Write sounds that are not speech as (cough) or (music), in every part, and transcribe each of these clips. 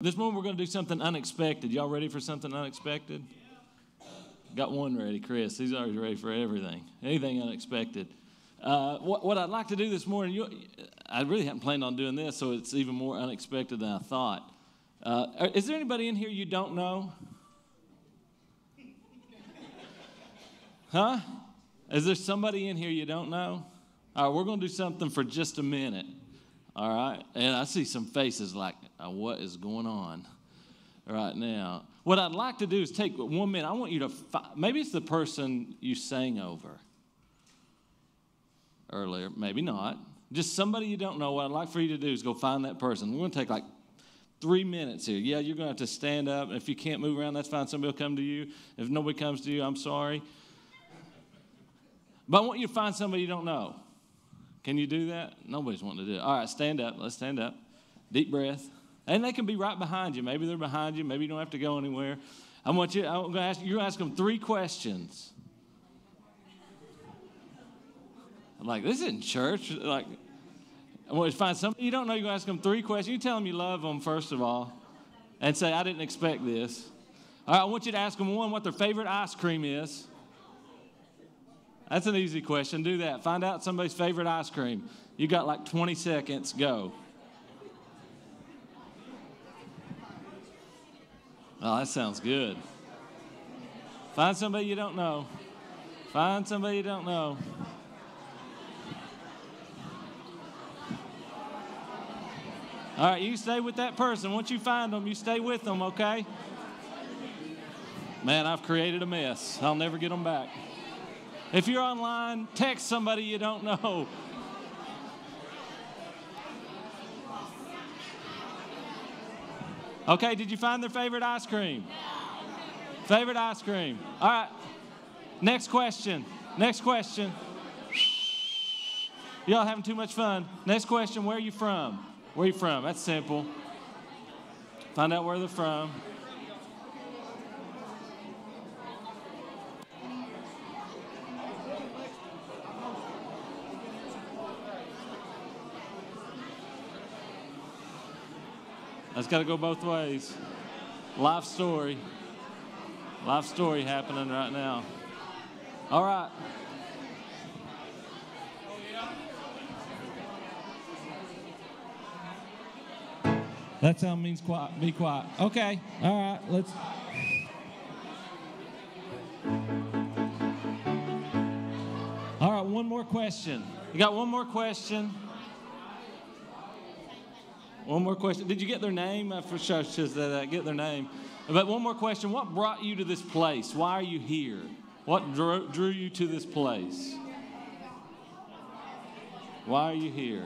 This morning we're going to do something unexpected. Y'all ready for something unexpected? Got one ready, Chris. He's always ready for everything, anything unexpected. Uh, what, what, I'd like to do this morning, you, I really hadn't planned on doing this, so it's even more unexpected than I thought. Uh, is there anybody in here you don't know? Huh? Is there somebody in here you don't know? All right, we're going to do something for just a minute. All right. And I see some faces like, what is going on right now? What I'd like to do is take one minute. I want you to, fi- maybe it's the person you sang over earlier, maybe not. Just somebody you don't know. What I'd like for you to do is go find that person. We're going to take like three minutes here. Yeah, you're going to have to stand up. If you can't move around, that's fine. Somebody will come to you. If nobody comes to you, I'm sorry. But I want you to find somebody you don't know. Can you do that? Nobody's wanting to do it. All right, stand up. Let's stand up. Deep breath. And they can be right behind you. Maybe they're behind you. Maybe you don't have to go anywhere. I want you, I'm going to ask, you're ask them three questions. I'm like, this isn't church. Like, I want you to find somebody you don't know. To ask them three questions. You tell them you love them, first of all, and say, I didn't expect this. All right, I want you to ask them one, what their favorite ice cream is. That's an easy question. Do that. Find out somebody's favorite ice cream. You got like 20 seconds. Go. Oh, that sounds good. Find somebody you don't know. Find somebody you don't know. All right, you stay with that person. Once you find them, you stay with them, okay? Man, I've created a mess. I'll never get them back. If you're online, text somebody you don't know. Okay, did you find their favorite ice cream? Favorite ice cream. All right. Next question. Next question. Y'all having too much fun. Next question, where are you from? Where are you from? That's simple. Find out where they're from. That's got to go both ways. Life story. Life story happening right now. All right. That sound means quiet. Be quiet. Okay. All right. Let's. All right. One more question. You got one more question? One more question. Did you get their name? Uh, for sure, just uh, get their name. But one more question. What brought you to this place? Why are you here? What drew, drew you to this place? Why are you here?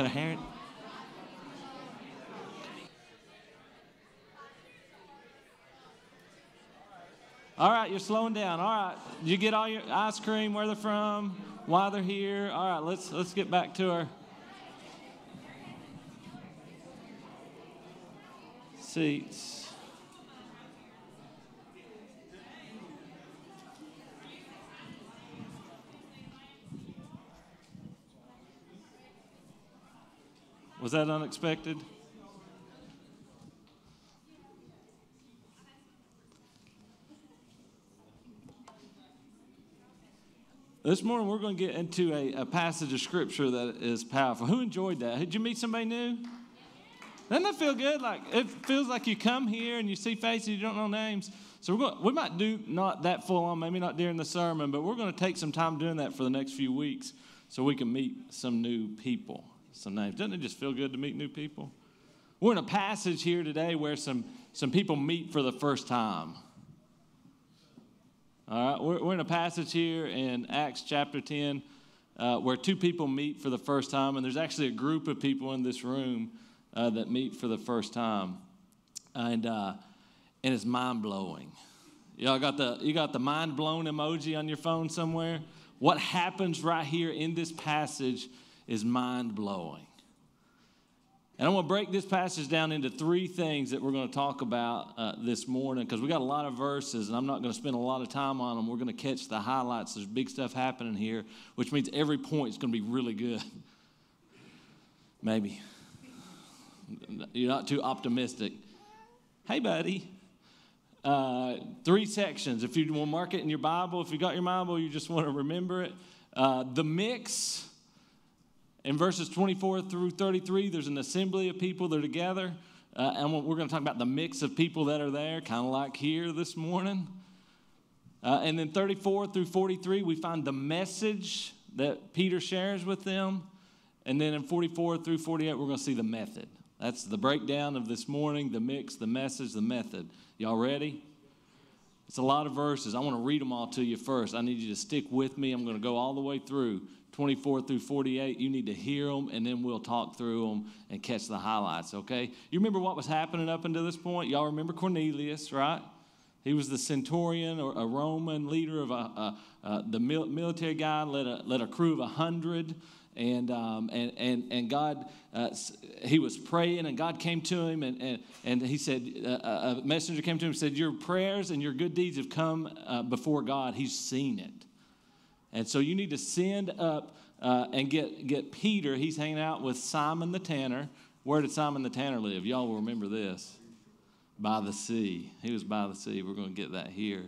Got a hair? All right, you're slowing down. All right, you get all your ice cream, where they're from, why they're here. All right, let's let's get back to our seats. Was that unexpected? This morning we're going to get into a, a, passage of scripture that is powerful. Who enjoyed that? Did you meet somebody new? Doesn't that feel good? Like it feels like you come here and you see faces you don't know names. So we're going. We might do not that full on, maybe not during the sermon, but we're going to take some time doing that for the next few weeks, so we can meet some new people some names. Doesn't it just feel good to meet new people? We're in a passage here today where some, some people meet for the first time. All right, we're, we're in a passage here in Acts chapter 10 uh, where two people meet for the first time, and there's actually a group of people in this room uh, that meet for the first time. And, uh, and it's mind blowing. Y'all got the, you got the mind blown emoji on your phone somewhere? What happens right here in this passage is mind blowing. And I want to break this passage down into three things that we're going to talk about uh, this morning because we got a lot of verses and I'm not going to spend a lot of time on them. We're going to catch the highlights. There's big stuff happening here, which means every point is going to be really good. (laughs) Maybe. You're not too optimistic. Hey, buddy. Uh, three sections. If you want to mark it in your Bible, if you got your Bible, you just want to remember it. Uh, the mix in verses 24 through 33, there's an assembly of people that are together. Uh, and we're going to talk about the mix of people that are there, kind of like here this morning. Uh, and then 34 through 43, we find the message that Peter shares with them. And then in 44 through 48, we're going to see the method. That's the breakdown of this morning the mix, the message, the method. Y'all ready? It's a lot of verses. I want to read them all to you first. I need you to stick with me. I'm going to go all the way through. 24 through 48, you need to hear them, and then we'll talk through them and catch the highlights, okay? You remember what was happening up until this point? Y'all remember Cornelius, right? He was the centurion or a Roman leader of a, a, a the military guy, led a, led a crew of a 100 and, um, and, and, and God, uh, he was praying, and God came to him, and, and, and he said, uh, a messenger came to him and said, Your prayers and your good deeds have come uh, before God. He's seen it. And so you need to send up uh, and get, get Peter. He's hanging out with Simon the tanner. Where did Simon the tanner live? Y'all will remember this. By the sea. He was by the sea. We're going to get that here.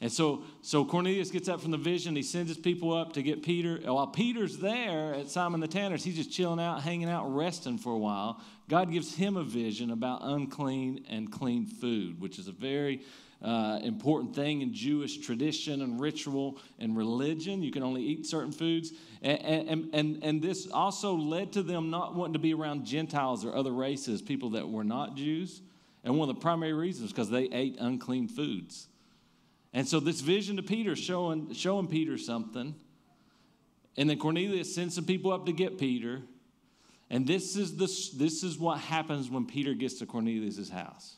And so, so Cornelius gets up from the vision. He sends his people up to get Peter. While Peter's there at Simon the Tanner's, he's just chilling out, hanging out, resting for a while. God gives him a vision about unclean and clean food, which is a very uh, important thing in Jewish tradition and ritual and religion. You can only eat certain foods. And, and, and, and this also led to them not wanting to be around Gentiles or other races, people that were not Jews. And one of the primary reasons because they ate unclean foods. And so this vision to Peter showing, showing Peter something. And then Cornelius sends some people up to get Peter. And this is, the, this is what happens when Peter gets to Cornelius' house.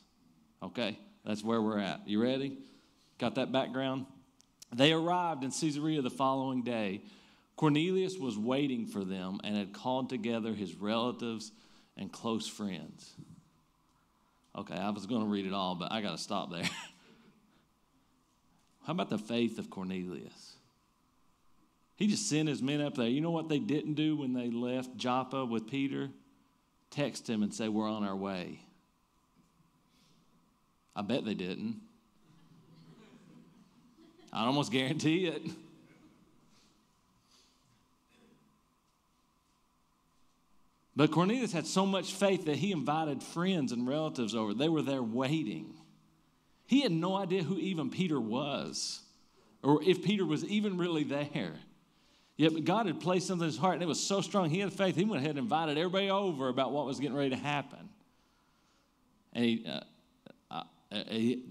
Okay? That's where we're at. You ready? Got that background? They arrived in Caesarea the following day. Cornelius was waiting for them and had called together his relatives and close friends. Okay, I was going to read it all, but I got to stop there. (laughs) How about the faith of Cornelius? He just sent his men up there. You know what they didn't do when they left Joppa with Peter? Text him and say, We're on our way. I bet they didn't. I almost guarantee it. But Cornelius had so much faith that he invited friends and relatives over. They were there waiting. He had no idea who even Peter was or if Peter was even really there. Yet God had placed something in his heart and it was so strong. He had faith. He went ahead and invited everybody over about what was getting ready to happen. And he, uh, uh, he,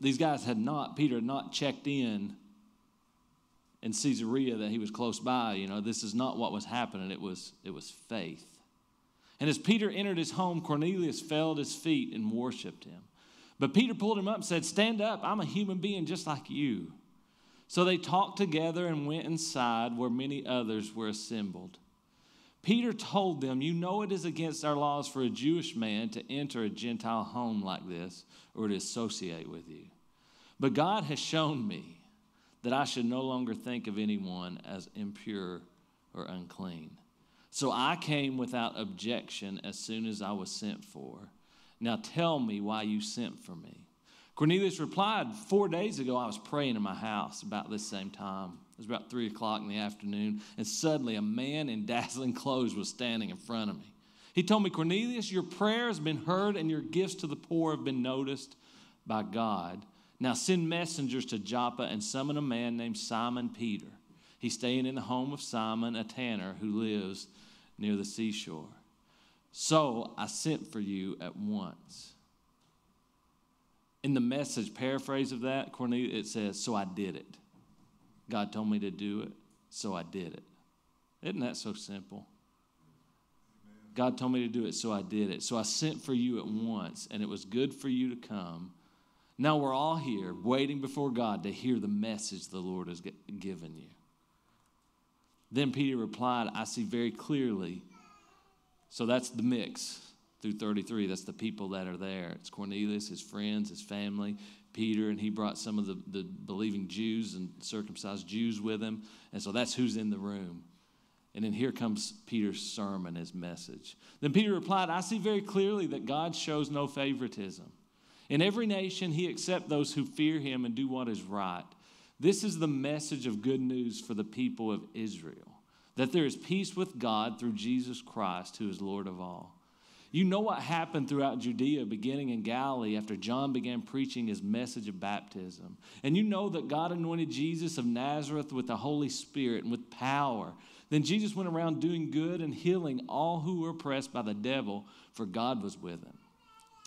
these guys had not, Peter had not checked in in Caesarea that he was close by. You know, this is not what was happening. It was, it was faith. And as Peter entered his home, Cornelius fell at his feet and worshiped him. But Peter pulled him up and said, Stand up, I'm a human being just like you. So they talked together and went inside where many others were assembled. Peter told them, You know it is against our laws for a Jewish man to enter a Gentile home like this or to associate with you. But God has shown me that I should no longer think of anyone as impure or unclean. So I came without objection as soon as I was sent for. Now tell me why you sent for me. Cornelius replied, Four days ago I was praying in my house about this same time. It was about three o'clock in the afternoon, and suddenly a man in (laughs) dazzling clothes was standing in front of me. He told me, Cornelius, your prayer has been heard, and your gifts to the poor have been noticed by God. Now send messengers to Joppa and summon a man named Simon Peter. He's staying in the home of Simon, a tanner who lives near the seashore. So I sent for you at once. In the message paraphrase of that, Cornelius, it says, So I did it. God told me to do it, so I did it. Isn't that so simple? God told me to do it, so I did it. So I sent for you at once, and it was good for you to come. Now we're all here waiting before God to hear the message the Lord has given you. Then Peter replied, I see very clearly. So that's the mix through 33. That's the people that are there. It's Cornelius, his friends, his family, Peter, and he brought some of the, the believing Jews and circumcised Jews with him. And so that's who's in the room. And then here comes Peter's sermon, his message. Then Peter replied, I see very clearly that God shows no favoritism. In every nation, he accepts those who fear him and do what is right. This is the message of good news for the people of Israel that there is peace with God through Jesus Christ, who is Lord of all. You know what happened throughout Judea, beginning in Galilee, after John began preaching his message of baptism. And you know that God anointed Jesus of Nazareth with the Holy Spirit and with power. Then Jesus went around doing good and healing all who were oppressed by the devil, for God was with him.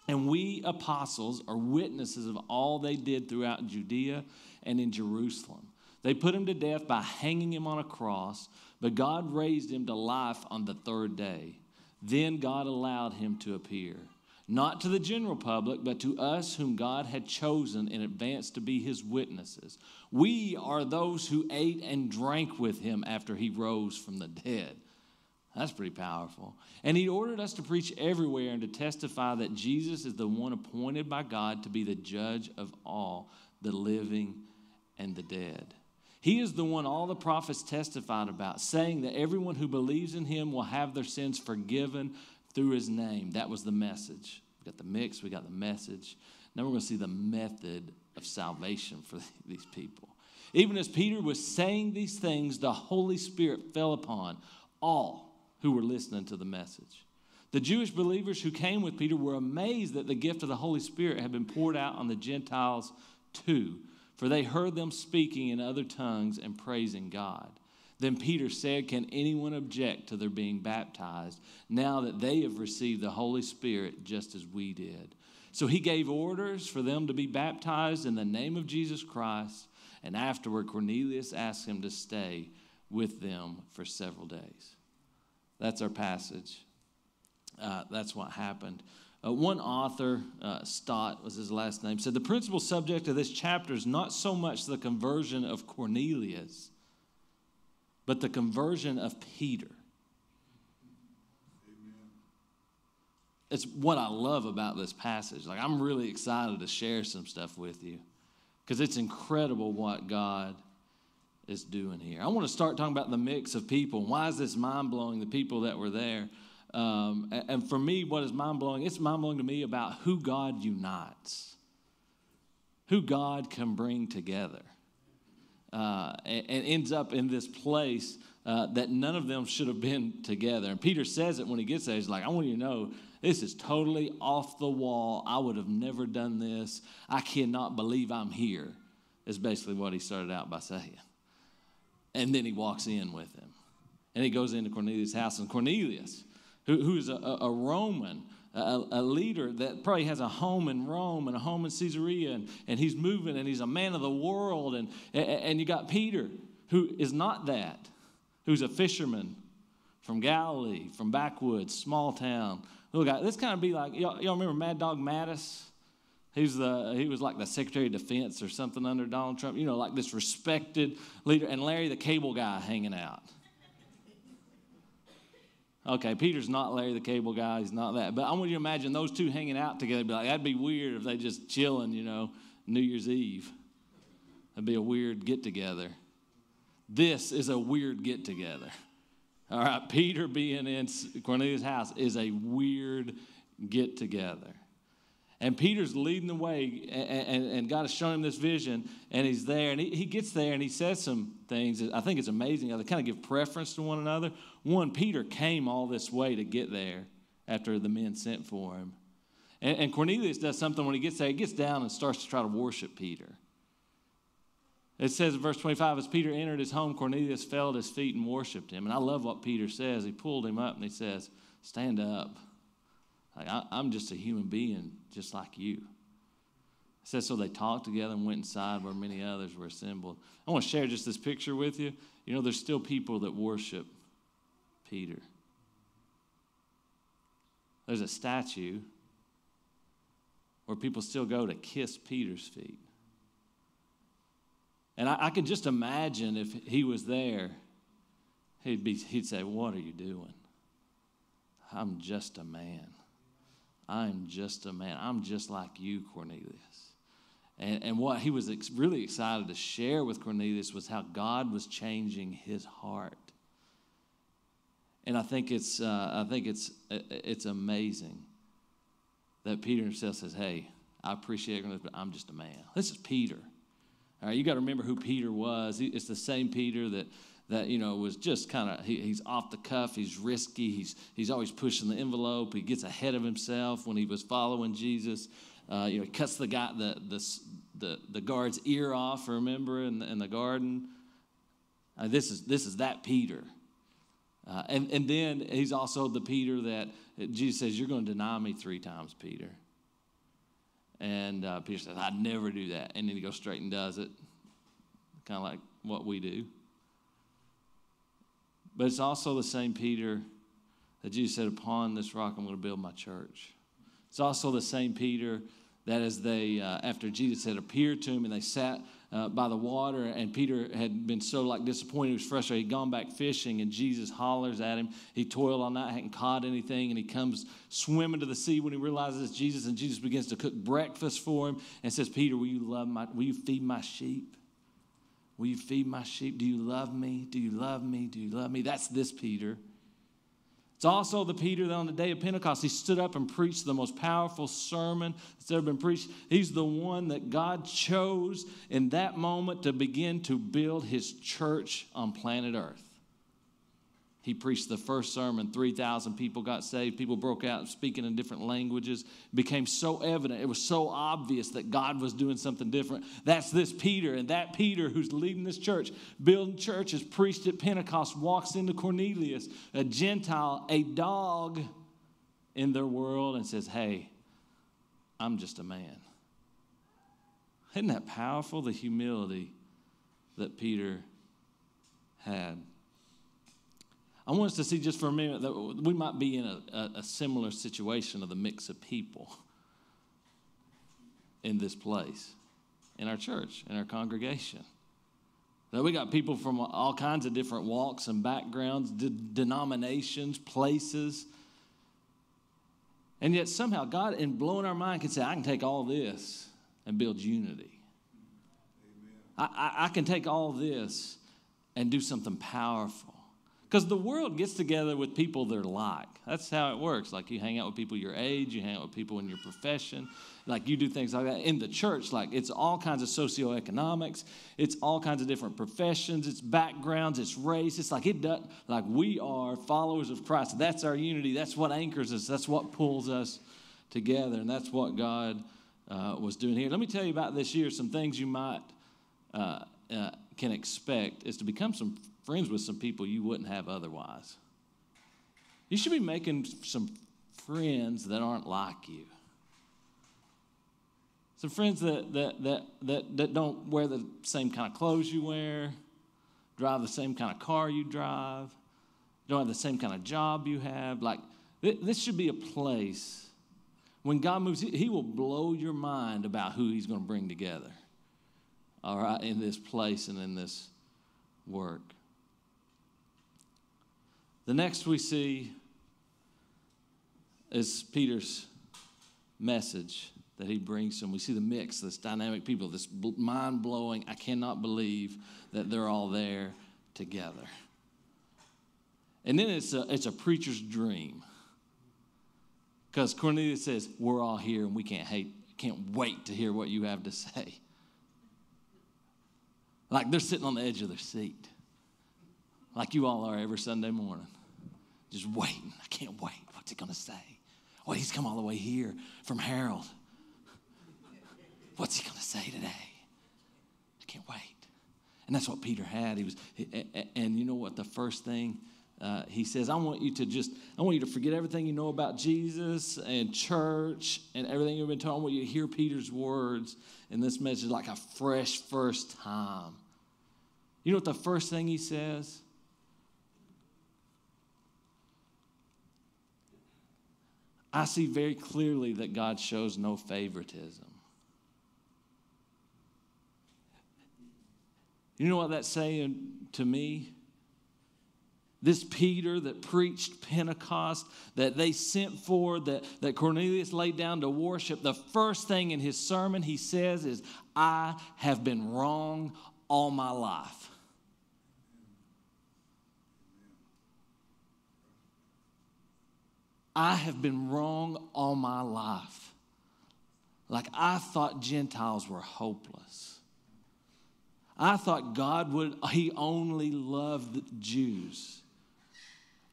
And we apostles are witnesses of all they did throughout Judea and in Jerusalem. They put him to death by hanging him on a cross, but God raised him to life on the third day. Then God allowed him to appear, not to the general public, but to us whom God had chosen in advance to be his witnesses. We are those who ate and drank with him after he rose from the dead. That's pretty powerful. And he ordered us to preach everywhere and to testify that Jesus is the one appointed by God to be the judge of all, the living and the dead. He is the one all the prophets testified about, saying that everyone who believes in him will have their sins forgiven through his name. That was the message. We got the mix, we got the message. Now we're going to see the method of salvation for (laughs) these people. Even as Peter was saying these things, the Holy Spirit fell upon all who were listening to the message. The Jewish believers who came with Peter were amazed that the gift of the Holy Spirit had been poured out on the Gentiles too for they heard them speaking in other tongues and praising God. Then Peter said, Can anyone object to their being baptized now that they have received the Holy Spirit just as we did? So he gave orders for them to be baptized in the name of Jesus Christ. And afterward, Cornelius asked him to stay with them for several days. That's our passage. Uh, that's what happened. Uh, one author, uh, Stott was his last name, said the principal subject of this chapter is not so much the conversion of Cornelius, but the conversion of Peter. Amen. It's what I love about this passage. Like, I'm really excited to share some stuff with you because it's incredible what God is doing here. I want to start talking about the mix of people. Why is this mind blowing, the people that were there? Um, and, for me, what is mind blowing? It's mind blowing to me about who God unites, who God can bring together, uh, and, and, ends up in this place uh, that none of them should have been together. And Peter says it when he gets there. He's like, I want you to know this is totally off the wall. I would have never done this. I cannot believe I'm here, is basically what he started out by saying. And then he walks in with him. And he goes into Cornelius' house. And Cornelius, who, who's a, a Roman, a, a, leader that probably has a home in Rome and a home in Caesarea, and, and he's moving and he's a man of the world. And, and you got Peter, who is not that, who's a fisherman from Galilee, from backwoods, small town. Little guy. This kind of be like, y'all, y'all remember Mad Dog Mattis? He's the, he was like the Secretary of Defense or something under Donald Trump, you know, like this respected leader, and Larry the Cable Guy hanging out. Okay, Peter's not Larry the Cable Guy. He's not that. But I want you to imagine those two hanging out together. Be like, that'd be weird if they just chilling, you know, New Year's Eve. That'd be a weird get together. This is a weird get together. All right, Peter being in Cornelius' house is a weird get together. And Peter's leading the way, and, and, and, God has shown him this vision, and he's there, and he, he gets there, and he says some things. I think it's amazing how they kind of give preference to one another. One, Peter came all this way to get there after the men sent for him. And, and Cornelius does something when he gets there, he gets down and starts to try to worship Peter. It says in verse 25, as Peter entered his home, Cornelius fell at his feet and worshiped him. And I love what Peter says. He pulled him up and he says, Stand up, Like, I, I'm just a human being just like you. It says, so they talked together and went inside where many others were assembled. I want to share just this picture with you. You know, there's still people that worship Peter. There's a statue where people still go to kiss Peter's feet. And I, I can just imagine if he was there, he'd, be, he'd say, What are you doing? I'm just a man. I'm just a man. I'm just like you, Cornelius. And, and what he was ex- really excited to share with Cornelius was how God was changing his heart. And I think it's, uh, I think it's, it's amazing that Peter himself says, Hey, I appreciate it, but I'm just a man. This is Peter. All right, you got to remember who Peter was. It's the same Peter that that you know was just kind of he, he's off the cuff he's risky he's he's always pushing the envelope he gets ahead of himself when he was following jesus. Uh, you know he cuts the guy the, the the the guard's ear off remember in the, in the garden? Uh, this is this is that peter. Uh, and and then he's also the peter that jesus says you're going to deny me three times peter. And uh, peter says i'd never do that. And then he goes straight and does it. Kind of like what we do but it's also the same Peter that Jesus said, Upon this rock I'm going to build my church. It's also the same Peter that as they, uh, after Jesus had appeared to him and they sat uh, by the water, and Peter had been so like disappointed, he was frustrated. He'd gone back fishing, and Jesus hollers at him. He toiled all night, hadn't caught anything, and he comes swimming to the sea when he realizes it's Jesus, and Jesus begins to cook breakfast for him and says, Peter, will you love my, will you feed my sheep? Will you feed my sheep? Do you love me? Do you love me? Do you love me? That's this Peter. It's also the Peter that on the day of Pentecost, he stood up and preached the most powerful sermon that's ever been preached. He's the one that God chose in that moment to begin to build his church on planet Earth. He preached the first sermon, 3,000 people got saved. People broke out speaking in different languages. It became so evident, it was so obvious that God was doing something different. That's this Peter, and that Peter who's leading this church, building churches, preached at Pentecost, walks into Cornelius, a Gentile, a dog in their world, and says, Hey, I'm just a man. Isn't that powerful, the humility that Peter had? I want us to see just for a minute that we might be in a, a, a similar situation of the mix of people in this place, in our church, in our congregation. That we got people from all kinds of different walks and backgrounds, de- denominations, places. And yet somehow God, in blowing our mind, can say, I can take all this and build unity. I, I, I can take all this and do something powerful. Because the world gets together with people they're like. That's how it works. Like you hang out with people your age, you hang out with people in your profession, like you do things like that. In the church, like it's all kinds of socioeconomics, it's all kinds of different professions, it's backgrounds, it's race. It's like it does, like we are followers of Christ. That's our unity. That's what anchors us. That's what pulls us together. And that's what God uh, was doing here. Let me tell you about this year some things you might uh, uh, can expect is to become some friends with some people you wouldn't have otherwise. You should be making some friends that aren't like you. Some friends that, that, that, that, that don't wear the same kind of clothes you wear, drive the same kind of car you drive, don't have the same kind of job you have. Like, this should be a place when God moves, He will blow your mind about who He's going to bring together, all right, in this place and in this work. The next we see is Peter's message that he brings them. We see the mix, this dynamic people, this mind blowing, I cannot believe that they're all there together. And then it's a, it's a preacher's dream. Because Cornelius says, We're all here and we can't, hate, can't wait to hear what you have to say. Like they're sitting on the edge of their seat, like you all are every Sunday morning just waiting. I can't wait. What's he going to say? Oh, he's come all the way here from Harold. What's he going to say today? I can't wait. And that's what Peter had. He was, and you know what? The first thing uh, he says, I want you to just, I want you to forget everything you know about Jesus and church and everything you've been told. I want you to hear Peter's words in this message like a fresh first time. You know what the first thing he says? I see very clearly that God shows no favoritism. You know what that's saying to me? This Peter that preached Pentecost, that they sent for, that, that Cornelius laid down to worship, the first thing in his sermon he says is, I have been wrong all my life. I have been wrong all my life. Like I thought Gentiles were hopeless. I thought God would, He only loved Jews.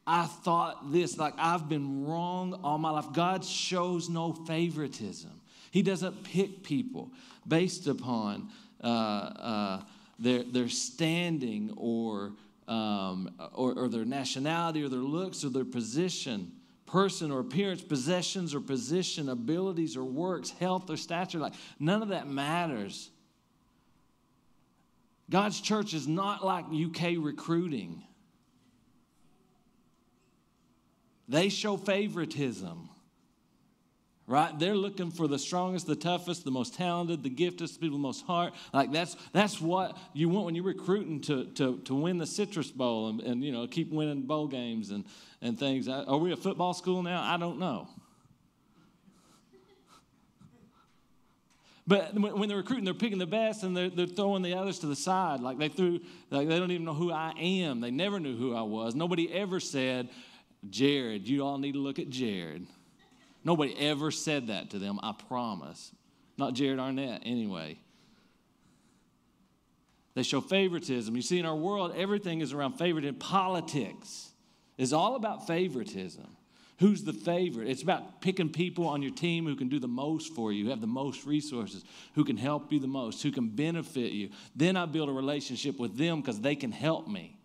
I thought this, like I've been wrong all my life. God shows no favoritism. He doesn't pick people based upon uh, uh, their, their standing or, um, or, or their nationality or their looks or their position person or appearance, possessions or position, abilities or works, health or stature. Like none of that matters. God's church is not like UK recruiting. They show favoritism, right? They're looking for the strongest, the toughest, the most talented, the gifted, the people most heart. Like that's that's what you want when you're recruiting to to, to win the Citrus Bowl and, and you know keep winning bowl games and and things. Are we a football school now? I don't know. But when they're recruiting, they're picking the best and they're, they're throwing the others to the side. Like they threw, like they don't even know who I am. They never knew who I was. Nobody ever said, Jared, you all need to look at Jared. Nobody ever said that to them, I promise. Not Jared Arnett, anyway. They show favoritism. You see, in our world, everything is around favoritism. Politics is all about favoritism. Who's the favorite? It's about picking people on your team who can do the most for you, who have the most resources, who can help you the most, who can benefit you. Then I build a relationship with them because they can help me.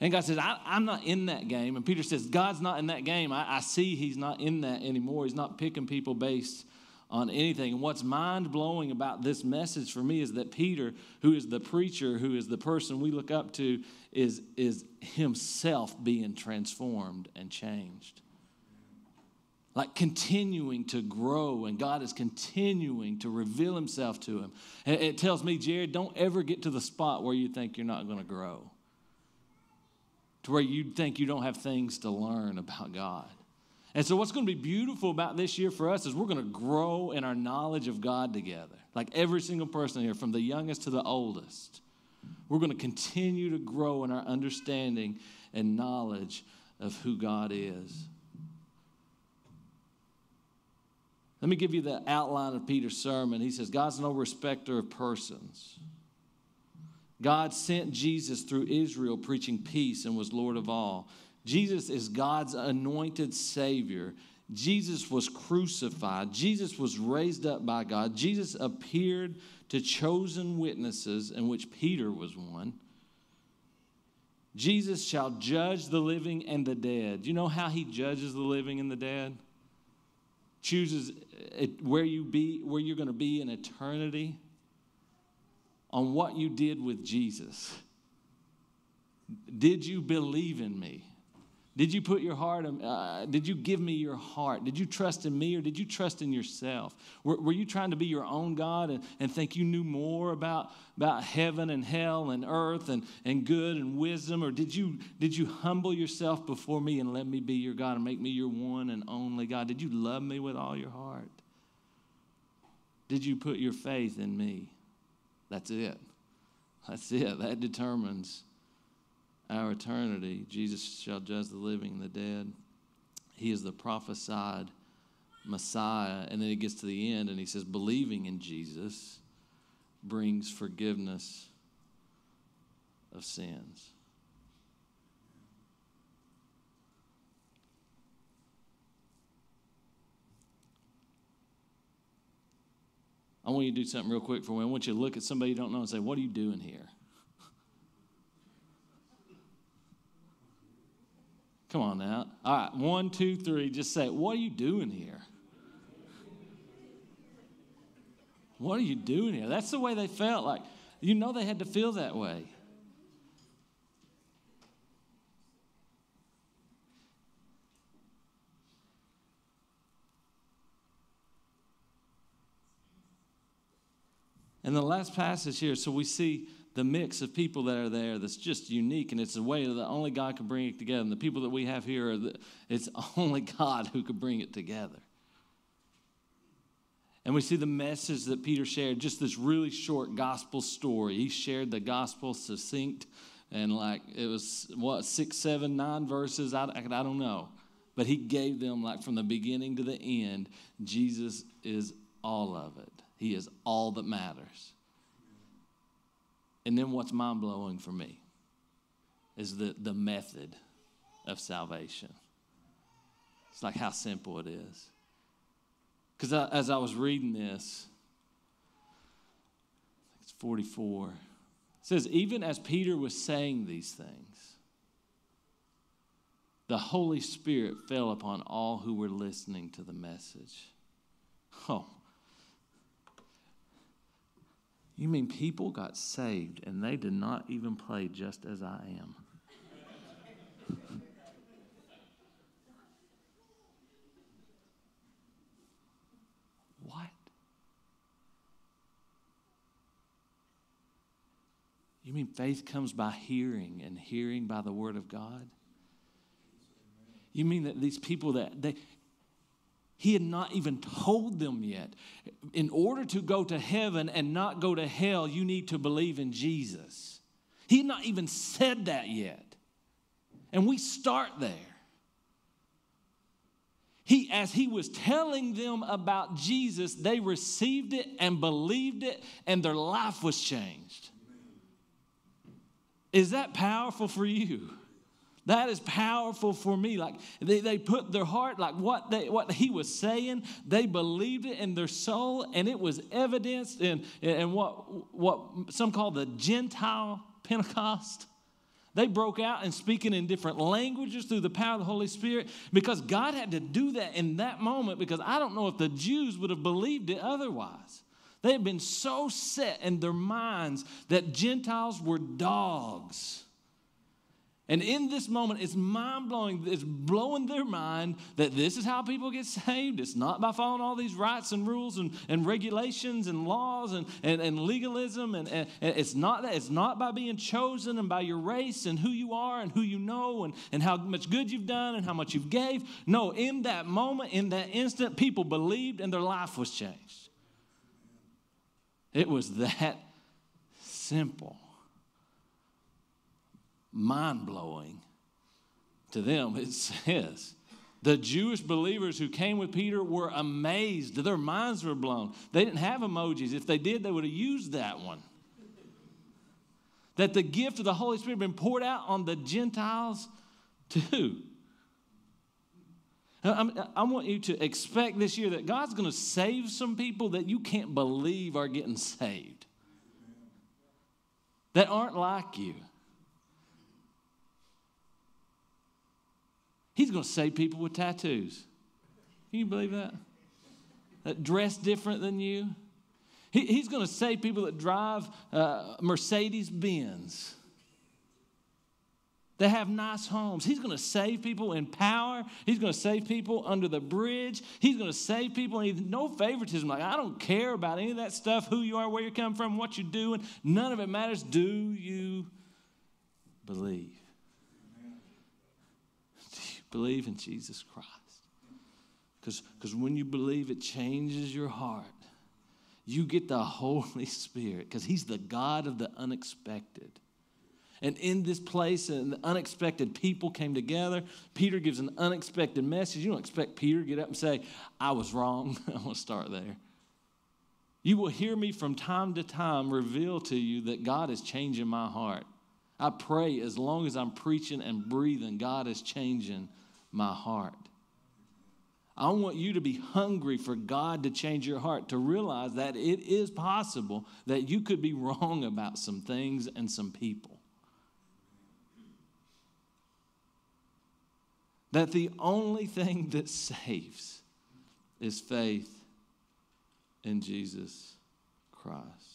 And God says, I, am not in that game. And Peter says, God's not in that game. I, I see he's not in that anymore. He's not picking people based on anything. And what's mind blowing about this message for me is that Peter, who is the preacher, who is the person we look up to, is, is himself being transformed and changed. Like continuing to grow, and God is continuing to reveal himself to him. It tells me, Jared, don't ever get to the spot where you think you're not going to grow to where you'd think you don't have things to learn about God. And so, what's going to be beautiful about this year for us is we're going to grow in our knowledge of God together. Like every single person here, from the youngest to the oldest, we're going to continue to grow in our understanding and knowledge of who God is. Let me give you the outline of Peter's sermon. He says, God's no respecter of persons. God sent Jesus through Israel preaching peace and was Lord of all. Jesus is God's anointed Savior. Jesus was crucified. Jesus was raised up by God. Jesus appeared to chosen witnesses, in which Peter was one. Jesus shall judge the living and the dead. You know how he judges the living and the dead? Chooses eh, where you be, where you're going to be in eternity on what you did with Jesus. Did you believe in me? Did you put your heart, uh, did you give me your heart? Did you trust in me or did you trust in yourself? Were, were you trying to be your own God and, and think you knew more about, about heaven and hell and earth and, and good and wisdom? Or did you, did you humble yourself before me and let me be your God and make me your one and only God? Did you love me with all your heart? Did you put your faith in me? That's it. That's it. That determines our eternity. Jesus shall judge the living and the dead. He is the prophesied Messiah. And then he gets to the end and he says, believing in Jesus brings forgiveness of sins. I want you to do something real quick for me. I want you to look at somebody you don't know and say, What are you doing here? Come on now. All right, one, two, three. Just say, What are you doing here? What are you doing here? That's the way they felt. Like, you know, they had to feel that way. And the last passage here, so we see the mix of people that are there that's just unique, and it's a way that only God can bring it together. And the people that we have here, the, it's (laughs) only God who could bring it together. And we see the message that Peter shared, just this really short gospel story. He shared the gospel succinct and like it was what, six, seven, nine verses? I, I, I don't know. But he gave them like from the beginning to the end, Jesus is all of it. He is all that matters. And then what's mind blowing for me is the, the method of salvation. It's like how simple it is. Because as I was reading this, it's 44. It says, even as Peter was saying these things, the Holy Spirit fell upon all who were listening to the message. Oh, you mean people got saved and they did not even play just as I am? (laughs) what? You mean faith comes by hearing and hearing by the word of God? You mean that these people that they he had not even told them yet. In order to go to heaven and not go to hell, you need to believe in Jesus. He had not even said that yet. And we start there. He, as he was telling them about Jesus, they received it and believed it, and their life was changed. Is that powerful for you? That is powerful for me. Like they, they put their heart, like what they what he was saying, they believed it in their soul, and it was evidenced in, in what what some call the Gentile Pentecost. They broke out and speaking in different languages through the power of the Holy Spirit because God had to do that in that moment because I don't know if the Jews would have believed it otherwise. They had been so set in their minds that Gentiles were dogs and in this moment, it's mind blowing. It's blowing their mind that this is how people get saved. It's not by following all these rights and rules and, and regulations and laws and, and, and legalism. And, and, it's not that. It's not by being chosen and by your race and who you are and who you know and, and how much good you've done and how much you've gave. No, in that moment, in that instant, people believed and their life was changed. It was that simple mind blowing to them. It (laughs) says, the Jewish believers who came with Peter were amazed. Their minds were blown. They didn't have emojis. If they did, they would have used that one. That the gift of the Holy Spirit had been poured out on the Gentiles too. I, I want you to expect this year that God's going to save some people that you can't believe are getting saved, that aren't like you. He's going to save people with tattoos. Can you believe that? That dress different than you. He, he's going to save people that drive uh, Mercedes Benz. They have nice homes. He's going to save people in power. He's going to save people under the bridge. He's going to save people. And no favoritism. Like, I don't care about any of that stuff, who you are, where you come from, what you're doing. None of it matters. Do you believe? Believe in Jesus Christ. Because when you believe, it changes your heart. You get the (laughs) Holy Spirit because He's the God of the unexpected. And in this place, and the unexpected people came together. Peter gives an unexpected message. You don't expect Peter to get up and say, I was wrong. I want to start there. You will hear me from time to time reveal to you that God is changing my heart. I pray as long as I'm preaching and breathing, God is changing my heart. I want you to be hungry for God to change your heart, to realize that it is possible that you could be wrong about some things and some people. that the only thing that saves is faith in Jesus Christ.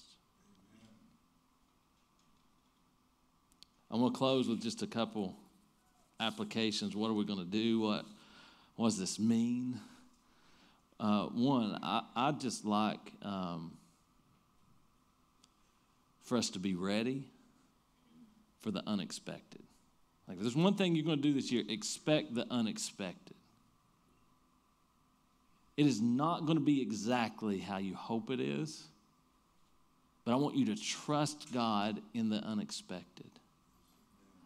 I'm going to close with just a couple applications. What are we going to do? What, what does this mean? Uh, one, I, I just like um, for us to be ready for the unexpected. Like, if there's one thing you're going to do this year expect the unexpected. It is not going to be exactly how you hope it is, but I want you to trust God in the unexpected.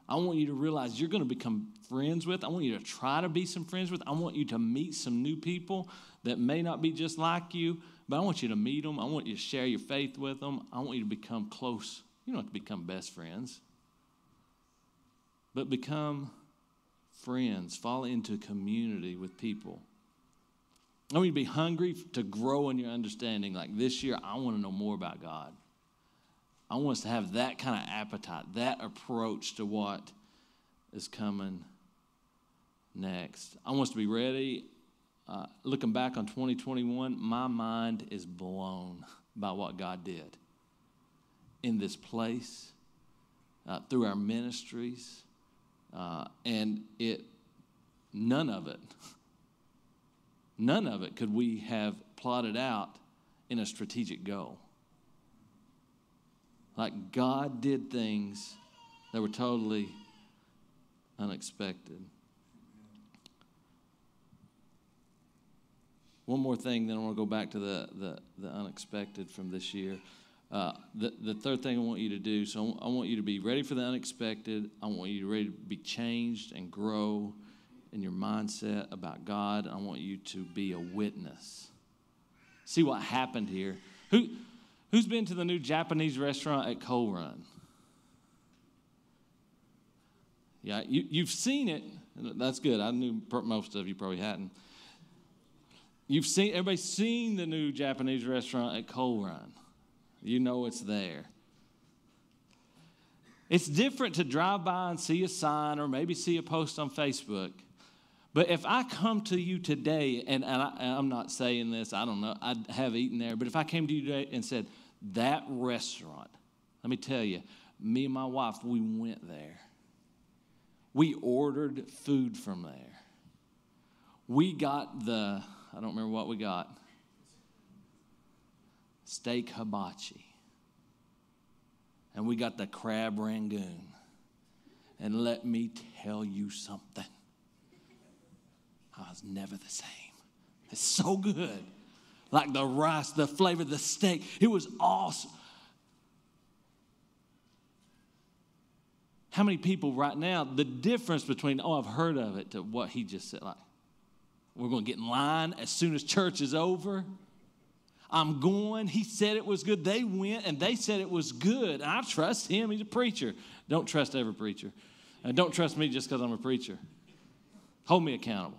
I want you to realize you're going to become friends with. I want you to try to be some friends with. I want you to meet some new people that may not be just like you, but I want you to meet them. I want you to share your faith with them. I want you to become close. You don't have to become best friends, but become friends. Fall into community with people. I want you to be hungry to grow in your understanding. Like this year, I want to know more about God. I want us to have that kind of appetite, that approach to what is coming next. I want us to be ready. Uh, looking back on 2021, my mind is blown by what God did in this place, uh, through our ministries, uh, and it, none of it, none of it could we have plotted out in a strategic goal. Like God did things that were totally unexpected. One more thing, then I want to go back to the, the, the unexpected from this year. Uh, the, the third thing I want you to do, so I want you to be ready for the unexpected. I want you to ready to be changed and grow in your mindset about God. I want you to be a witness. See what happened here. Who, Who's been to the new Japanese restaurant at Coal Run? Yeah, you, you've seen it. That's good. I knew most of you probably hadn't. You've seen everybody's seen the new Japanese restaurant at Coal Run. You know it's there. It's different to drive by and see a sign or maybe see a post on Facebook but if I come to you today, and, and I, am not saying this, I don't know, I have eaten there, but if I came to you today and said, that restaurant, let me tell you, me and my wife, we went there. We ordered food from there. We got the, I don't remember what we got, steak hibachi. And we got the crab rangoon. And let me tell you something Oh, I was never the same. It's so good. Like the rice, the flavor, the steak. It was awesome. How many people right now, the difference between, oh, I've heard of it, to what he just said, like, we're going to get in line as soon as church is over. I'm going. He said it was good. They went and they said it was good. I trust him. He's a preacher. Don't trust every preacher. And don't trust me just because I'm a preacher. Hold me accountable.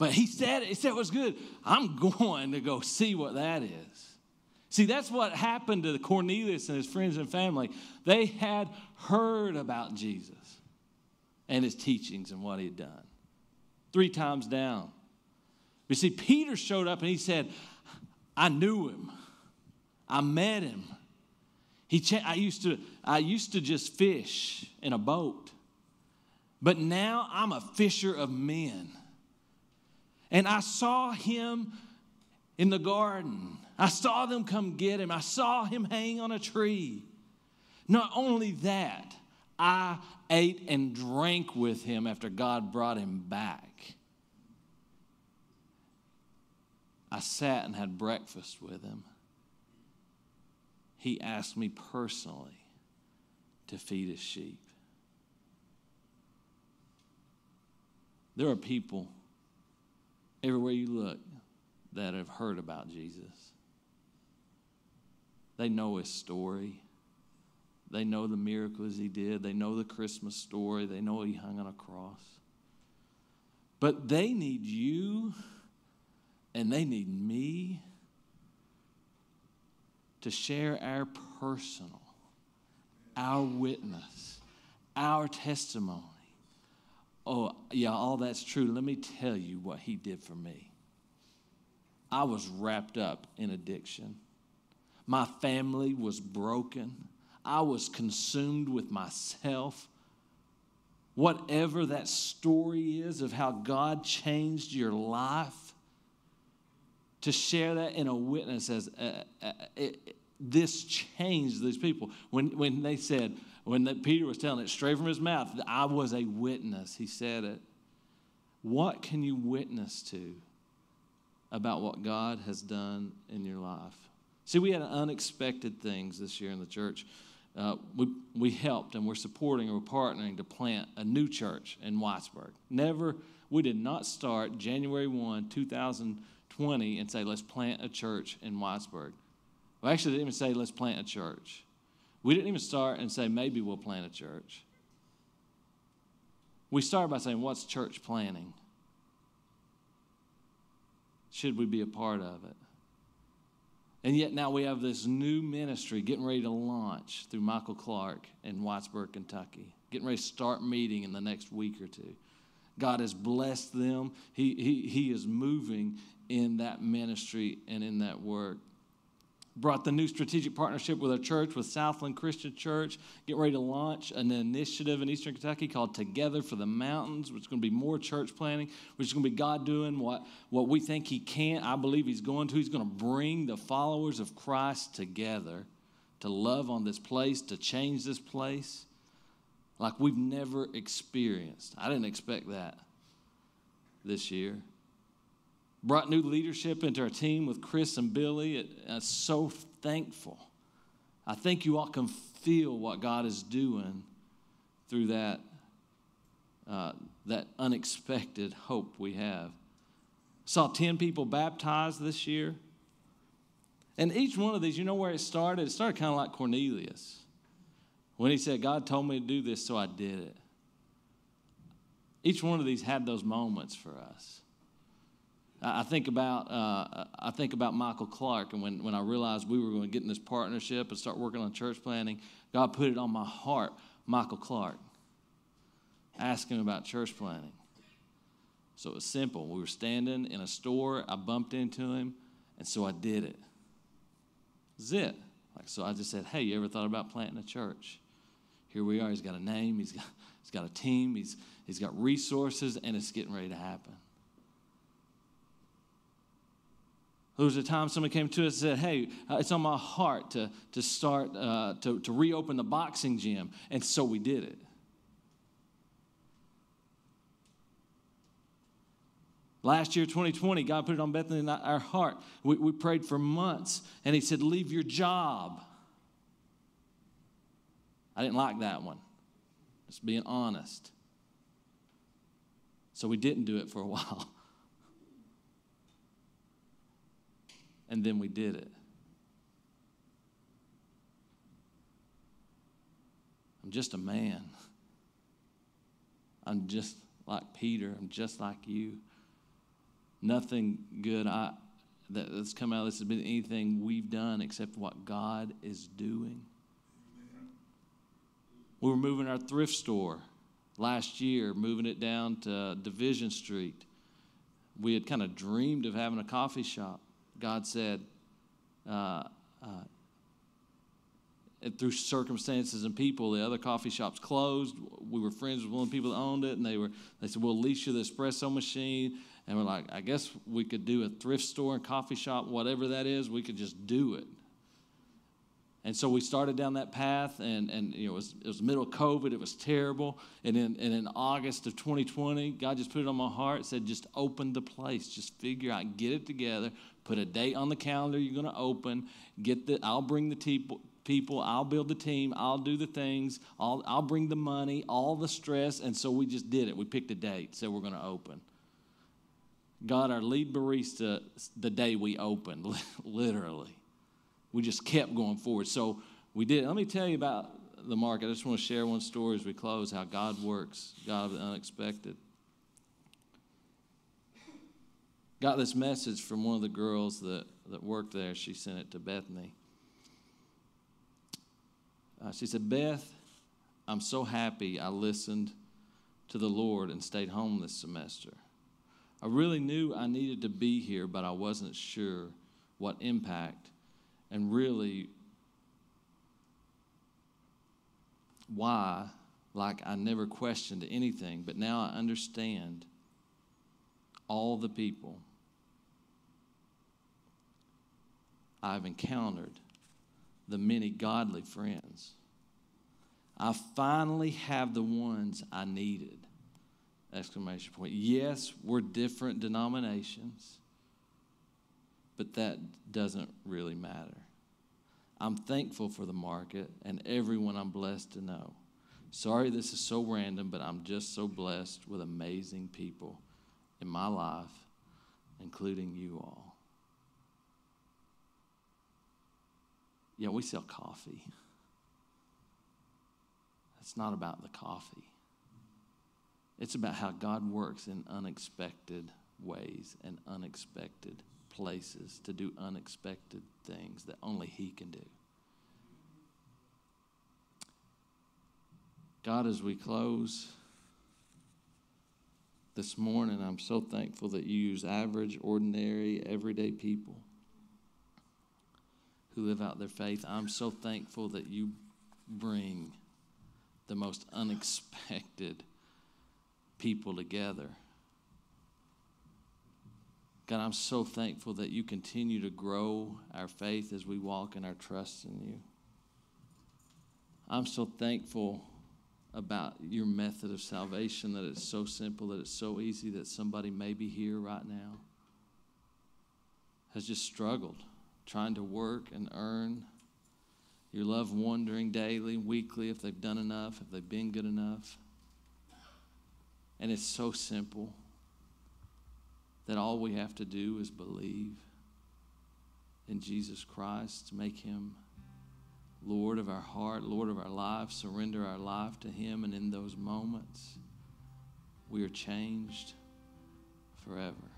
But he said, he said it was good. I'm (laughs) going to go see what that is. See, that's what happened to Cornelius and his friends and family. They had heard about Jesus and his teachings and what he had done. Three times down. You see, Peter showed up and he said, I knew him. I met him. He I, used to, I used to just fish in a boat, but now I'm a fisher of men. And I saw him in the garden. I saw them come get him. I saw him hang on a tree. Not only that, I ate and drank with him after God brought him back. I sat and had breakfast with him. He asked me personally to feed his sheep. There are people everywhere you look that have heard about Jesus. They know his story. They know the miracles he did. They know the Christmas story. They know he hung on a cross. But they need you and they need me to share our personal, our witness, our testimony Oh, yeah, all that's true. Let me tell you what he did for me. I was wrapped up in addiction. My family was broken. I was consumed with myself. Whatever that story is of how God changed your life, to share that in a witness as uh, uh, it, this changed these people. When, when they said, when the, Peter was telling it straight from his mouth, I was a witness, he said it. What can you witness to about what God has done in your life? See, we had unexpected things this year in the church. Uh, we, we helped and we're supporting and we're partnering to plant a new church in Whitesburg. Never, we did not start January 1, 2020 and say, let's plant a church in Whitesburg. We actually didn't even say, let's plant a church. We didn't even start and say, maybe we'll plant a church. We started by saying, what's church planting? Should we be a part of it? And yet now we have this new ministry getting ready to launch through Michael Clark in Whitesburg, Kentucky, getting ready to start meeting in the next week or two. God has blessed them. He, he, he is moving in that ministry and in that work brought the new strategic partnership with our church, with Southland Christian Church, getting ready to launch an initiative in Eastern Kentucky called Together for the Mountains, which is going to be more church planting, which is going to be God doing what, what we think He can't. I believe He's going to. He's going to bring the followers of Christ together to love on this place, to change this place like we've never experienced. I didn't expect that this year brought new leadership into our team with Chris and Billy. I'm so thankful. I think you all can feel what God is doing through that, uh, that unexpected hope we have. Saw 10 people baptized this year. And each one of these, you know where it started? It started kind of like Cornelius when he said, God told me to do this, so I did it. Each one of these had those moments for us. I think about uh, I think about Michael Clark, and when, when I realized we were going to get in this partnership and start working on church planting, God put it on my heart, Michael Clark. Ask him about church planting. So it was simple. We were standing in a store. I bumped into him, and so I did it. That's it. Like so, I just said, "Hey, you ever thought about planting a church?" Here we are. He's got a name. He's got he's got a team. He's he's got resources, and it's getting ready to happen. There was a time someone came to us and said, Hey, uh, it's on my heart to, to start, uh, to, to reopen the boxing gym. And so we did it. Last year, 2020, God put it on Bethany in our heart. We, we prayed for months, and He said, Leave your job. I didn't like that one, just being honest. So we didn't do it for a (laughs) while. And then we did it. I'm just a man. I'm just like Peter. I'm just like you. Nothing good I, that's come out of this has been anything we've done except what God is doing. We were moving our thrift store last year, moving it down to Division Street. We had kind of dreamed of having a coffee shop. God said, uh, uh, through circumstances and people, the other coffee shops closed. We were friends with one of the people that owned it, and they were they said, "We'll lease you the espresso machine." And we're like, "I guess we could do a thrift store and coffee shop, whatever that is. We could just do it." And so we started down that path, and, and you know, it was, it was middle of COVID. It was terrible. And in, and in August of 2020, God just put it on my heart, said, just open the place. Just figure out, get it together, put a date on the calendar you're going to open, get the, I'll bring the people, people, I'll build the team, I'll do the things, I'll, I'll bring the money, all the stress. And so we just did it. We picked a date, said we're going to open. Got our lead barista, the day we opened, (laughs) literally we just kept going forward. So we did. Let me tell you about the market. I just want to share one story as we close how God works, God of the unexpected. Got this message from one of the girls that, that worked there. She sent it to Bethany. Uh, she said, Beth, I'm so happy I listened to the Lord and stayed home this semester. I really knew I needed to be here, but I wasn't sure what impact and really why. Like I never questioned anything, but now I understand all the people I've encountered, the many godly friends. I finally have the ones I needed. Exclamation point. Yes, we're different denominations, but that doesn't really matter. I'm thankful for the market and everyone I'm blessed to know. Sorry, this is so random, but I'm just so blessed with amazing people in my life, including you all. Yeah, we sell coffee. It's not about the coffee. It's about how God works in unexpected ways and unexpected places to do unexpected things that only He can do. God, as we close this morning, I'm so thankful that you use average, ordinary, everyday people who live out their faith. I'm so thankful that you bring the most unexpected people together. God, I'm so thankful that you continue to grow our faith as we walk in our trust in you. I'm so thankful about your method of salvation that it's so simple, that it's so easy, that somebody maybe here right now has just struggled trying to work and earn your love, wondering daily, weekly if they've done enough, if they've been good enough. And it's so simple that all we have to do is believe in Jesus Christ, make him Lord of our heart, Lord of our life, surrender our life to him. And in those moments, we are changed forever.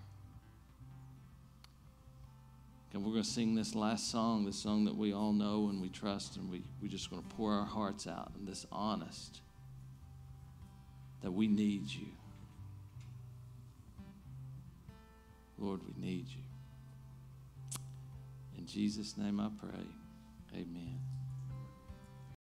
And we're going to sing this last song, this song that we all know and we trust, and we, we're just going to pour our hearts out in this honest that we need you. Lord, we need you. In Jesus' name I pray. Amen.